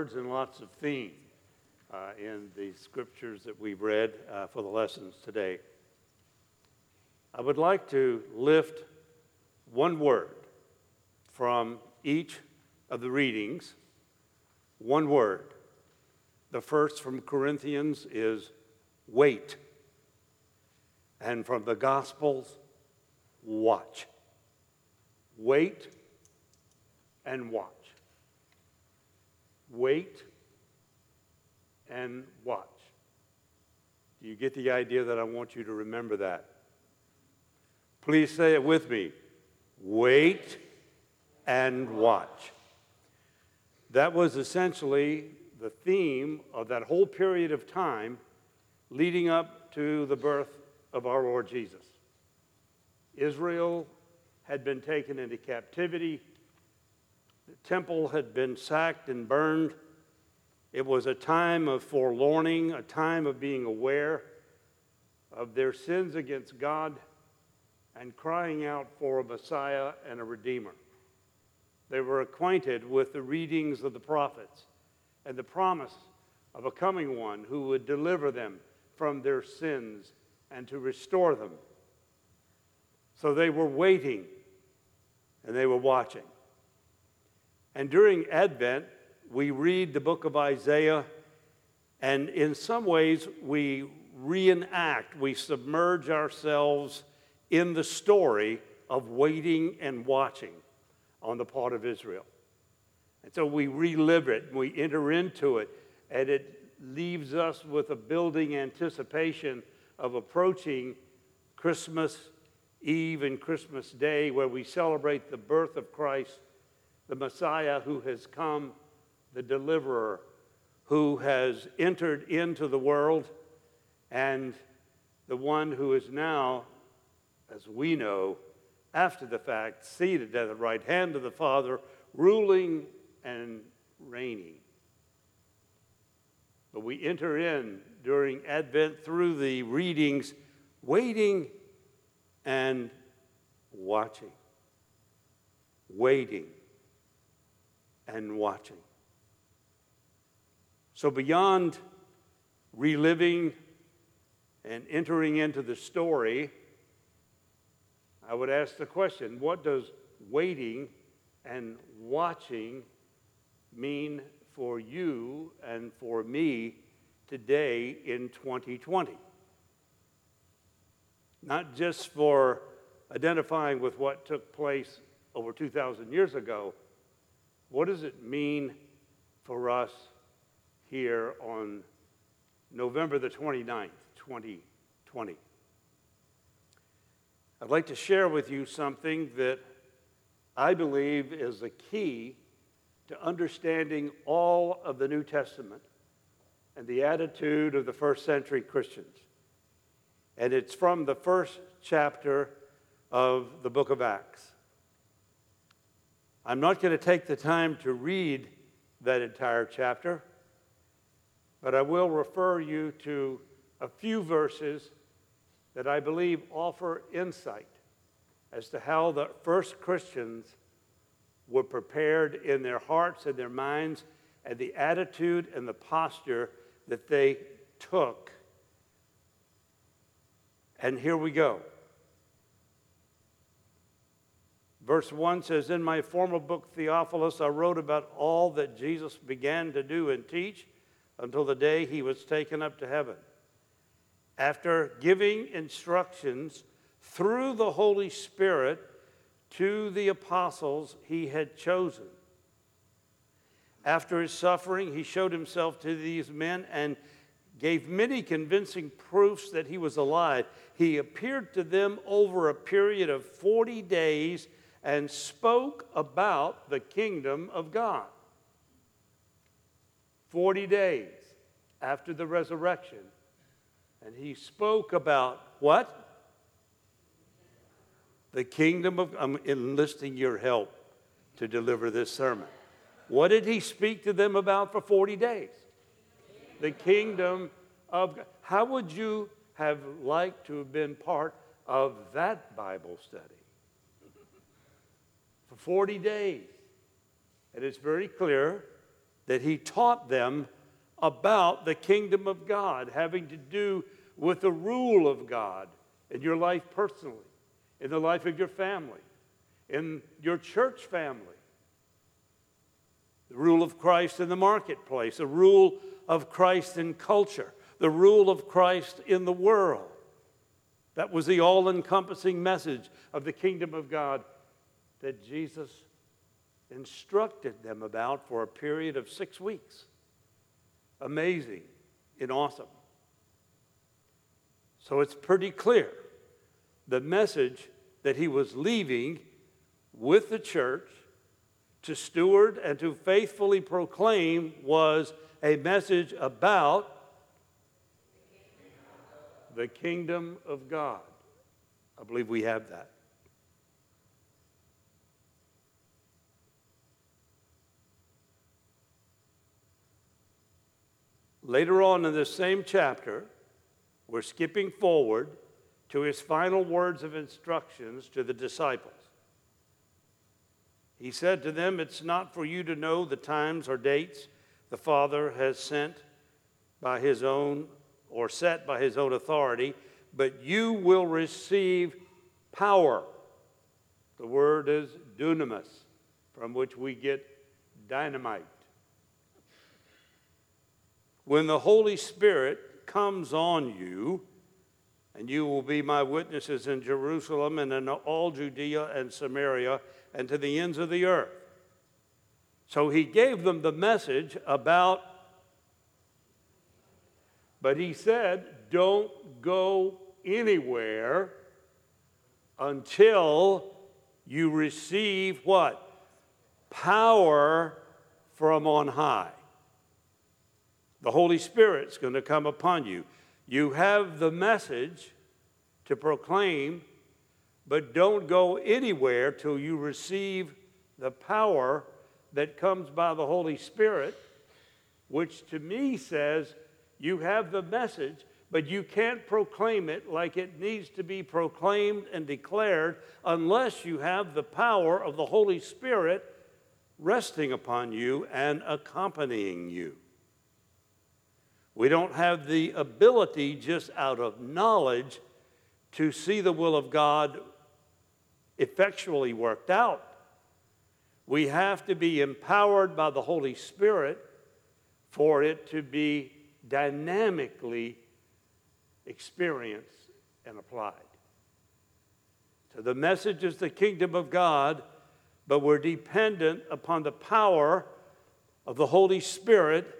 words and lots of theme uh, in the scriptures that we've read uh, for the lessons today. I would like to lift one word from each of the readings, one word. The first from Corinthians is wait, and from the Gospels, watch. Wait and watch. Wait and watch. Do you get the idea that I want you to remember that? Please say it with me. Wait and watch. That was essentially the theme of that whole period of time leading up to the birth of our Lord Jesus. Israel had been taken into captivity, the temple had been sacked and burned. It was a time of forlorning, a time of being aware of their sins against God and crying out for a Messiah and a Redeemer. They were acquainted with the readings of the prophets and the promise of a coming one who would deliver them from their sins and to restore them. So they were waiting and they were watching. And during Advent, we read the book of Isaiah, and in some ways, we reenact, we submerge ourselves in the story of waiting and watching on the part of Israel. And so we relive it, we enter into it, and it leaves us with a building anticipation of approaching Christmas Eve and Christmas Day, where we celebrate the birth of Christ, the Messiah who has come, the deliverer who has entered into the world, and the one who is now, as we know, after the fact, seated at the right hand of the Father, ruling and reigning. But we enter in during Advent through the readings, waiting and watching. Waiting and watching. So, beyond reliving and entering into the story, I would ask the question what does waiting and watching mean for you and for me today in 2020? Not just for identifying with what took place over 2,000 years ago, what does it mean for us here on November the 29th, 2020? I'd like to share with you something that I believe is the key to understanding all of the New Testament and the attitude of the first century Christians. And it's from the first chapter of the book of Acts. I'm not going to take the time to read that entire chapter, but I will refer you to a few verses that I believe offer insight as to how the first Christians were prepared in their hearts and their minds and the attitude and the posture that they took. And here we go. Verse 1 says, In my former book, Theophilus, I wrote about all that Jesus began to do and teach until the day he was taken up to heaven. After giving instructions through the Holy Spirit to the apostles he had chosen. After his suffering, he showed himself to these men and gave many convincing proofs that he was alive. He appeared to them over a period of 40 days and spoke about the kingdom of God. 40 days after the resurrection. And he spoke about what? The kingdom of, I'm enlisting your help to deliver this sermon. What did he speak to them about for 40 days? The kingdom of God. How would you have liked to have been part of that Bible study? For 40 days. And it's very clear that he taught them about the kingdom of God, having to do with the rule of God in your life personally, in the life of your family, in your church family. The rule of Christ in the marketplace, the rule of Christ in culture, the rule of Christ in the world. That was the all encompassing message of the kingdom of God that Jesus instructed them about for a period of six weeks. Amazing and awesome. So it's pretty clear the message that he was leaving with the church to steward and to faithfully proclaim was a message about the kingdom of God. I believe we have that. Later on in this same chapter, we're skipping forward to his final words of instructions to the disciples. He said to them, It's not for you to know the times or dates the Father has sent by his own or set by his own authority, but you will receive power. The word is dunamis, from which we get dynamite. When the Holy Spirit comes on you, and you will be my witnesses in Jerusalem and in all Judea and Samaria and to the ends of the earth. So he gave them the message about, but he said, don't go anywhere until you receive what? Power from on high. The Holy Spirit's going to come upon you. You have the message to proclaim, but don't go anywhere till you receive the power that comes by the Holy Spirit, which to me says you have the message, but you can't proclaim it like it needs to be proclaimed and declared unless you have the power of the Holy Spirit resting upon you and accompanying you. We don't have the ability just out of knowledge to see the will of God effectually worked out. We have to be empowered by the Holy Spirit for it to be dynamically experienced and applied. So the message is the kingdom of God, but we're dependent upon the power of the Holy Spirit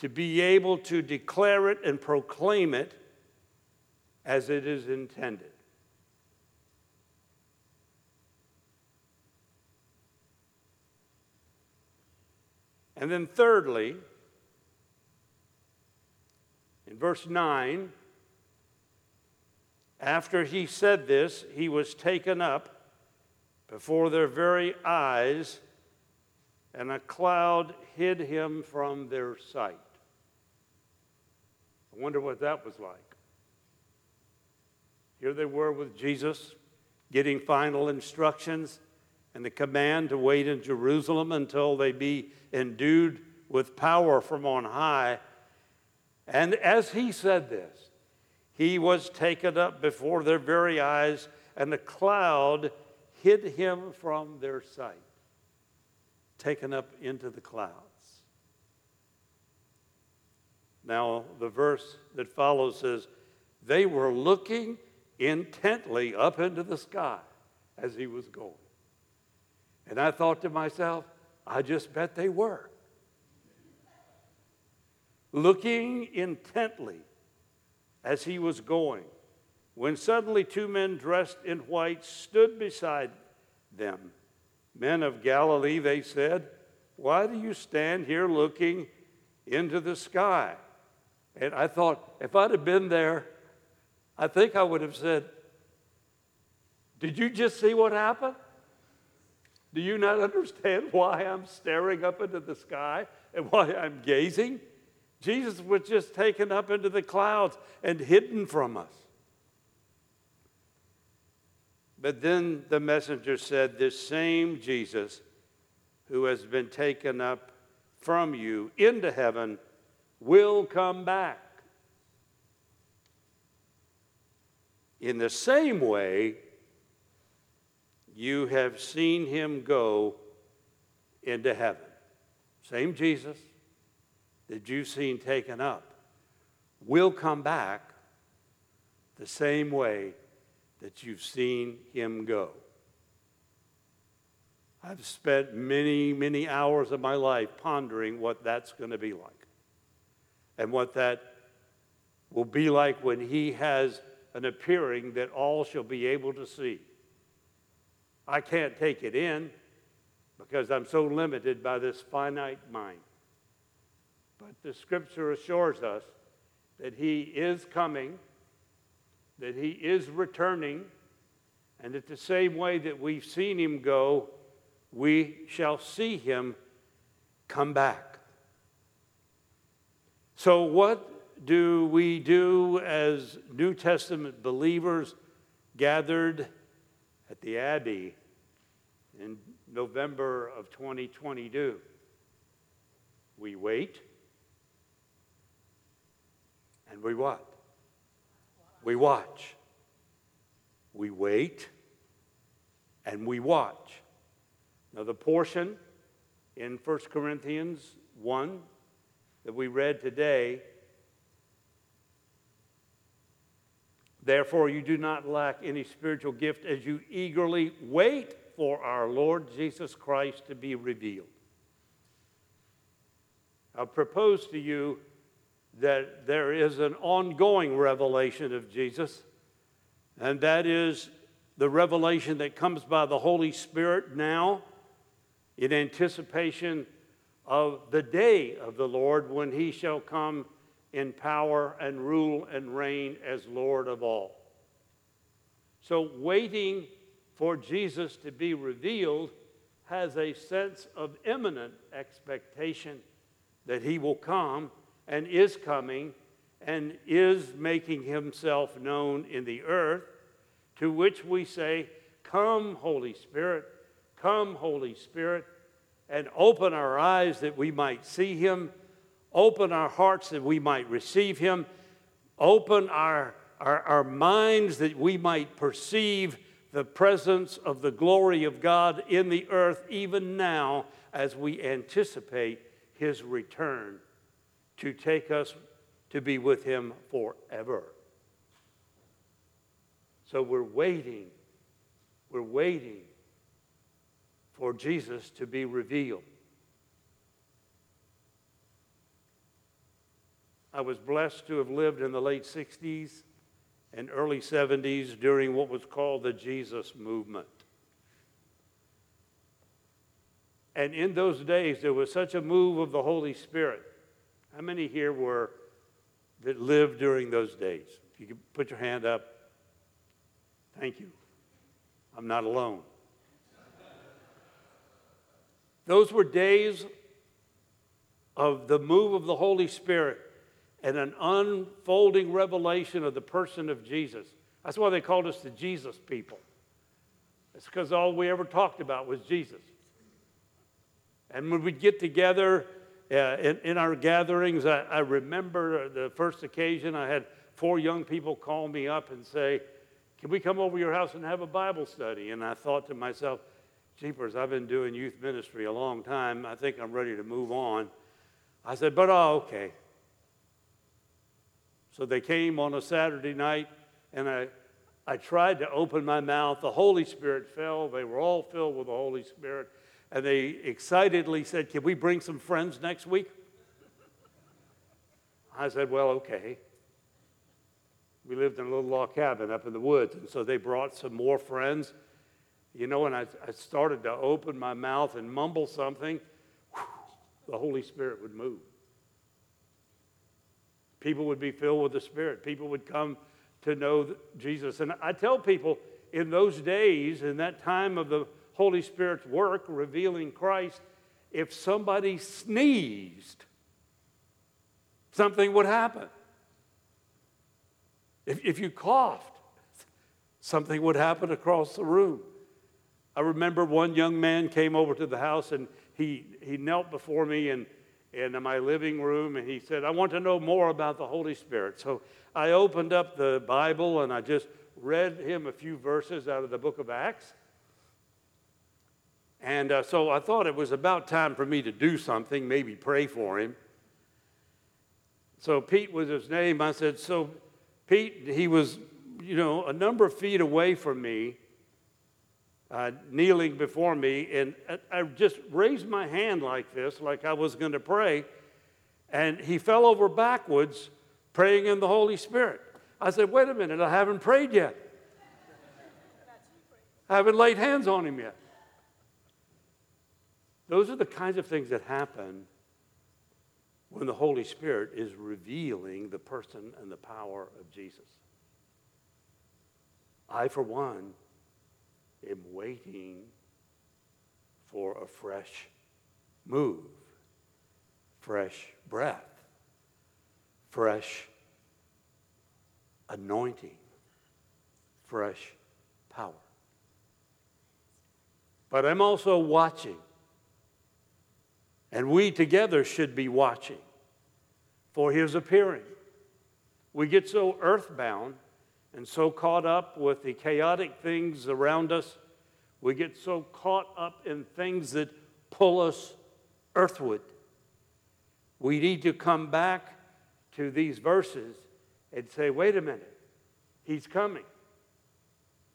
to be able to declare it and proclaim it as it is intended. And then, thirdly, in verse 9, after he said this, he was taken up before their very eyes, and a cloud hid him from their sight. Wonder what that was like. Here they were with Jesus, getting final instructions and the command to wait in Jerusalem until they be endued with power from on high. And as he said this, he was taken up before their very eyes, and the cloud hid him from their sight. Taken up into the clouds. Now, the verse that follows says, They were looking intently up into the sky as he was going. And I thought to myself, I just bet they were. Looking intently as he was going, when suddenly two men dressed in white stood beside them. Men of Galilee, they said, Why do you stand here looking into the sky? And I thought, if I'd have been there, I think I would have said, Did you just see what happened? Do you not understand why I'm staring up into the sky and why I'm gazing? Jesus was just taken up into the clouds and hidden from us. But then the messenger said, This same Jesus who has been taken up from you into heaven will come back. In the same way, you have seen him go into heaven. Same Jesus that you've seen taken up will come back the same way that you've seen him go. I've spent many, many hours of my life pondering what that's going to be like and what that will be like when he has an appearing that all shall be able to see. I can't take it in because I'm so limited by this finite mind. But the scripture assures us that he is coming, that he is returning, and that the same way that we've seen him go, we shall see him come back. So, what do we do as New Testament believers gathered at the Abbey in November of 2022? We wait and we what? We watch. We wait and we watch. Now, the portion in 1 Corinthians 1 that we read today Therefore, you do not lack any spiritual gift as you eagerly wait for our Lord Jesus Christ to be revealed. I propose to you that there is an ongoing revelation of Jesus, and that is the revelation that comes by the Holy Spirit now in anticipation of the day of the Lord when he shall come in power and rule and reign as Lord of all. So, waiting for Jesus to be revealed has a sense of imminent expectation that he will come and is coming and is making himself known in the earth, to which we say, Come, Holy Spirit, come, Holy Spirit, and open our eyes that we might see him, open our hearts that we might receive him, open our, our, our minds that we might perceive the presence of the glory of God in the earth, even now as we anticipate his return to take us to be with him forever. So we're waiting. We're waiting for Jesus to be revealed. I was blessed to have lived in the late 60s and early 70s during what was called the Jesus movement. And in those days, there was such a move of the Holy Spirit. How many here were that lived during those days? If you could put your hand up. Thank you. I'm not alone. Those were days of the move of the Holy Spirit and an unfolding revelation of the person of Jesus. That's why they called us the Jesus people. It's because all we ever talked about was Jesus. And when we'd get together uh, in, in, our gatherings, I, I remember the first occasion I had four young people call me up and say, Can we come over your house and have a Bible study? And I thought to myself, Jeepers, I've been doing youth ministry a long time. I think I'm ready to move on. I said, But oh, okay. So they came on a Saturday night, and I, I tried to open my mouth. The Holy Spirit fell. They were all filled with the Holy Spirit. And they excitedly said, Can we bring some friends next week? I said, Well, okay. We lived in a little log cabin up in the woods, and so they brought some more friends. You know, and I, I started to open my mouth and mumble something, whew, the Holy Spirit would move. People would be filled with the Spirit. People would come to know Jesus. And I tell people in those days, in that time of the Holy Spirit's work revealing Christ, if somebody sneezed, something would happen. If, if you coughed, something would happen across the room. I remember one young man came over to the house and he, he knelt before me and in my living room and he said, I want to know more about the Holy Spirit. So I opened up the Bible and I just read him a few verses out of the book of Acts. And uh, so I thought it was about time for me to do something, maybe pray for him. So Pete was his name. I said, So Pete, he was, you know, a number of feet away from me uh, kneeling before me, and I just raised my hand like this, like I was going to pray, and he fell over backwards, praying in the Holy Spirit. I said, Wait a minute, I haven't prayed yet. I haven't laid hands on him yet. Those are the kinds of things that happen when the Holy Spirit is revealing the person and the power of Jesus. I, for one, am waiting for a fresh move, fresh breath, fresh anointing, fresh power. But I'm also watching. And we together should be watching for his appearing. We get so earthbound and so caught up with the chaotic things around us. We get so caught up in things that pull us earthward. We need to come back to these verses and say, wait a minute, he's coming.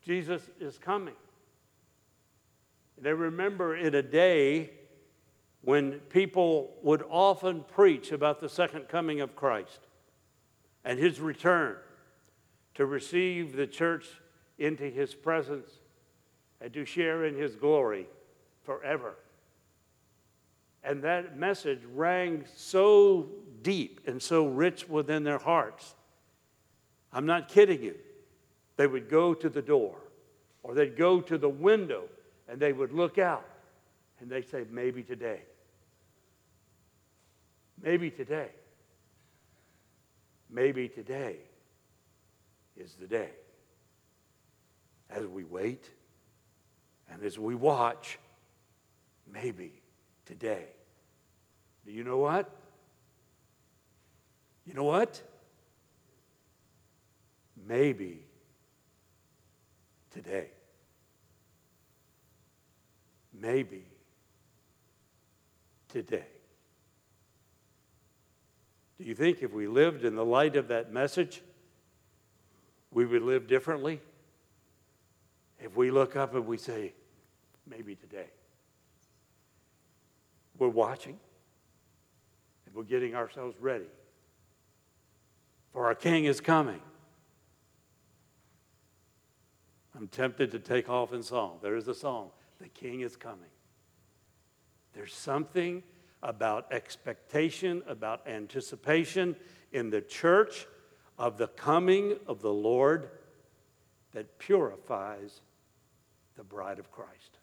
Jesus is coming. And I remember in a day when people would often preach about the second coming of Christ and his return to receive the church into his presence and to share in his glory forever. And that message rang so deep and so rich within their hearts. I'm not kidding you. They would go to the door or they'd go to the window and they would look out and they'd say, maybe today. Maybe today. Maybe today is the day. As we wait and as we watch, maybe today. Do you know what? You know what? Maybe today. Maybe today. Do you think if we lived in the light of that message, we would live differently if we look up and we say, maybe today. We're watching and we're getting ourselves ready. For our King is coming. I'm tempted to take off in song. There is a song, The King is Coming. There's something about expectation, about anticipation in the church of the coming of the Lord that purifies the bride of Christ.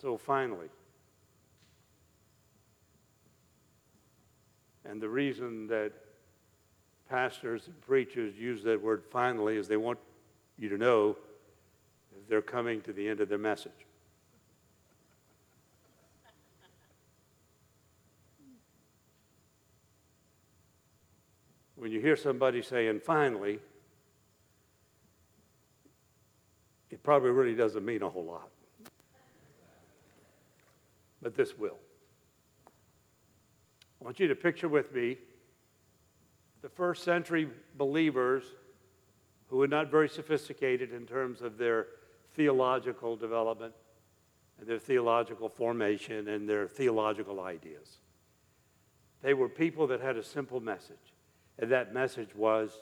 So finally, and the reason that pastors and preachers use that word finally is they want you to know they're coming to the end of their message. When you hear somebody saying finally, it probably really doesn't mean a whole lot. But this will. I want you to picture with me the first century believers who were not very sophisticated in terms of their theological development and their theological formation and their theological ideas. They were people that had a simple message. And that message was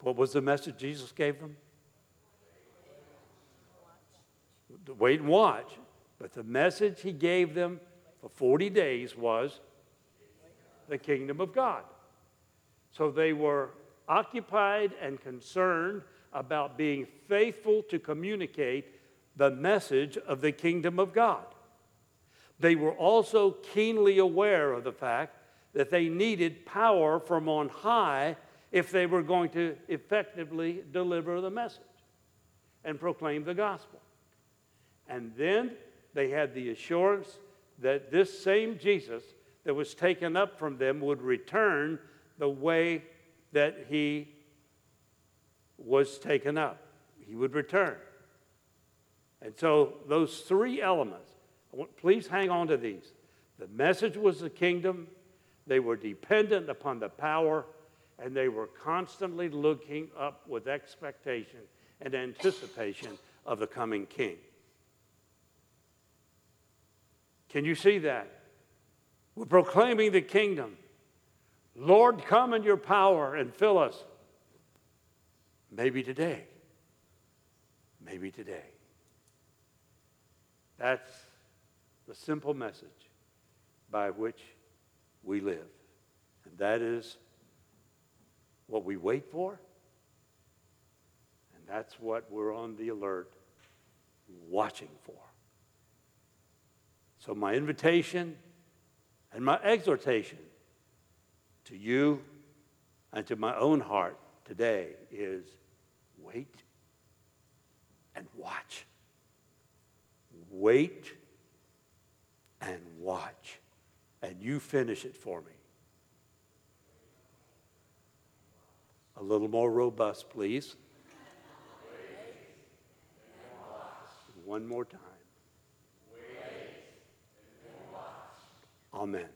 what was the message Jesus gave them? Wait and watch. But the message he gave them for 40 days was the kingdom of God. So they were occupied and concerned about being faithful to communicate the message of the kingdom of God. They were also keenly aware of the fact that they needed power from on high if they were going to effectively deliver the message. and proclaim the gospel. And then they had the assurance that this same Jesus that was taken up from them would return the way that he was taken up. He would return. And so, those three elements, please hang on to these. The message was the kingdom, they were dependent upon the power, and they were constantly looking up with expectation and anticipation of the coming king. Can you see that? We're proclaiming the kingdom. Lord, come in your power and fill us. Maybe today. Maybe today. That's the simple message by which we live. And that is what we wait for. And that's what we're on the alert watching for. So, my invitation and my exhortation to you and to my own heart today is wait and watch. Wait and watch. And you finish it for me. A little more robust, please. One more time. Amen.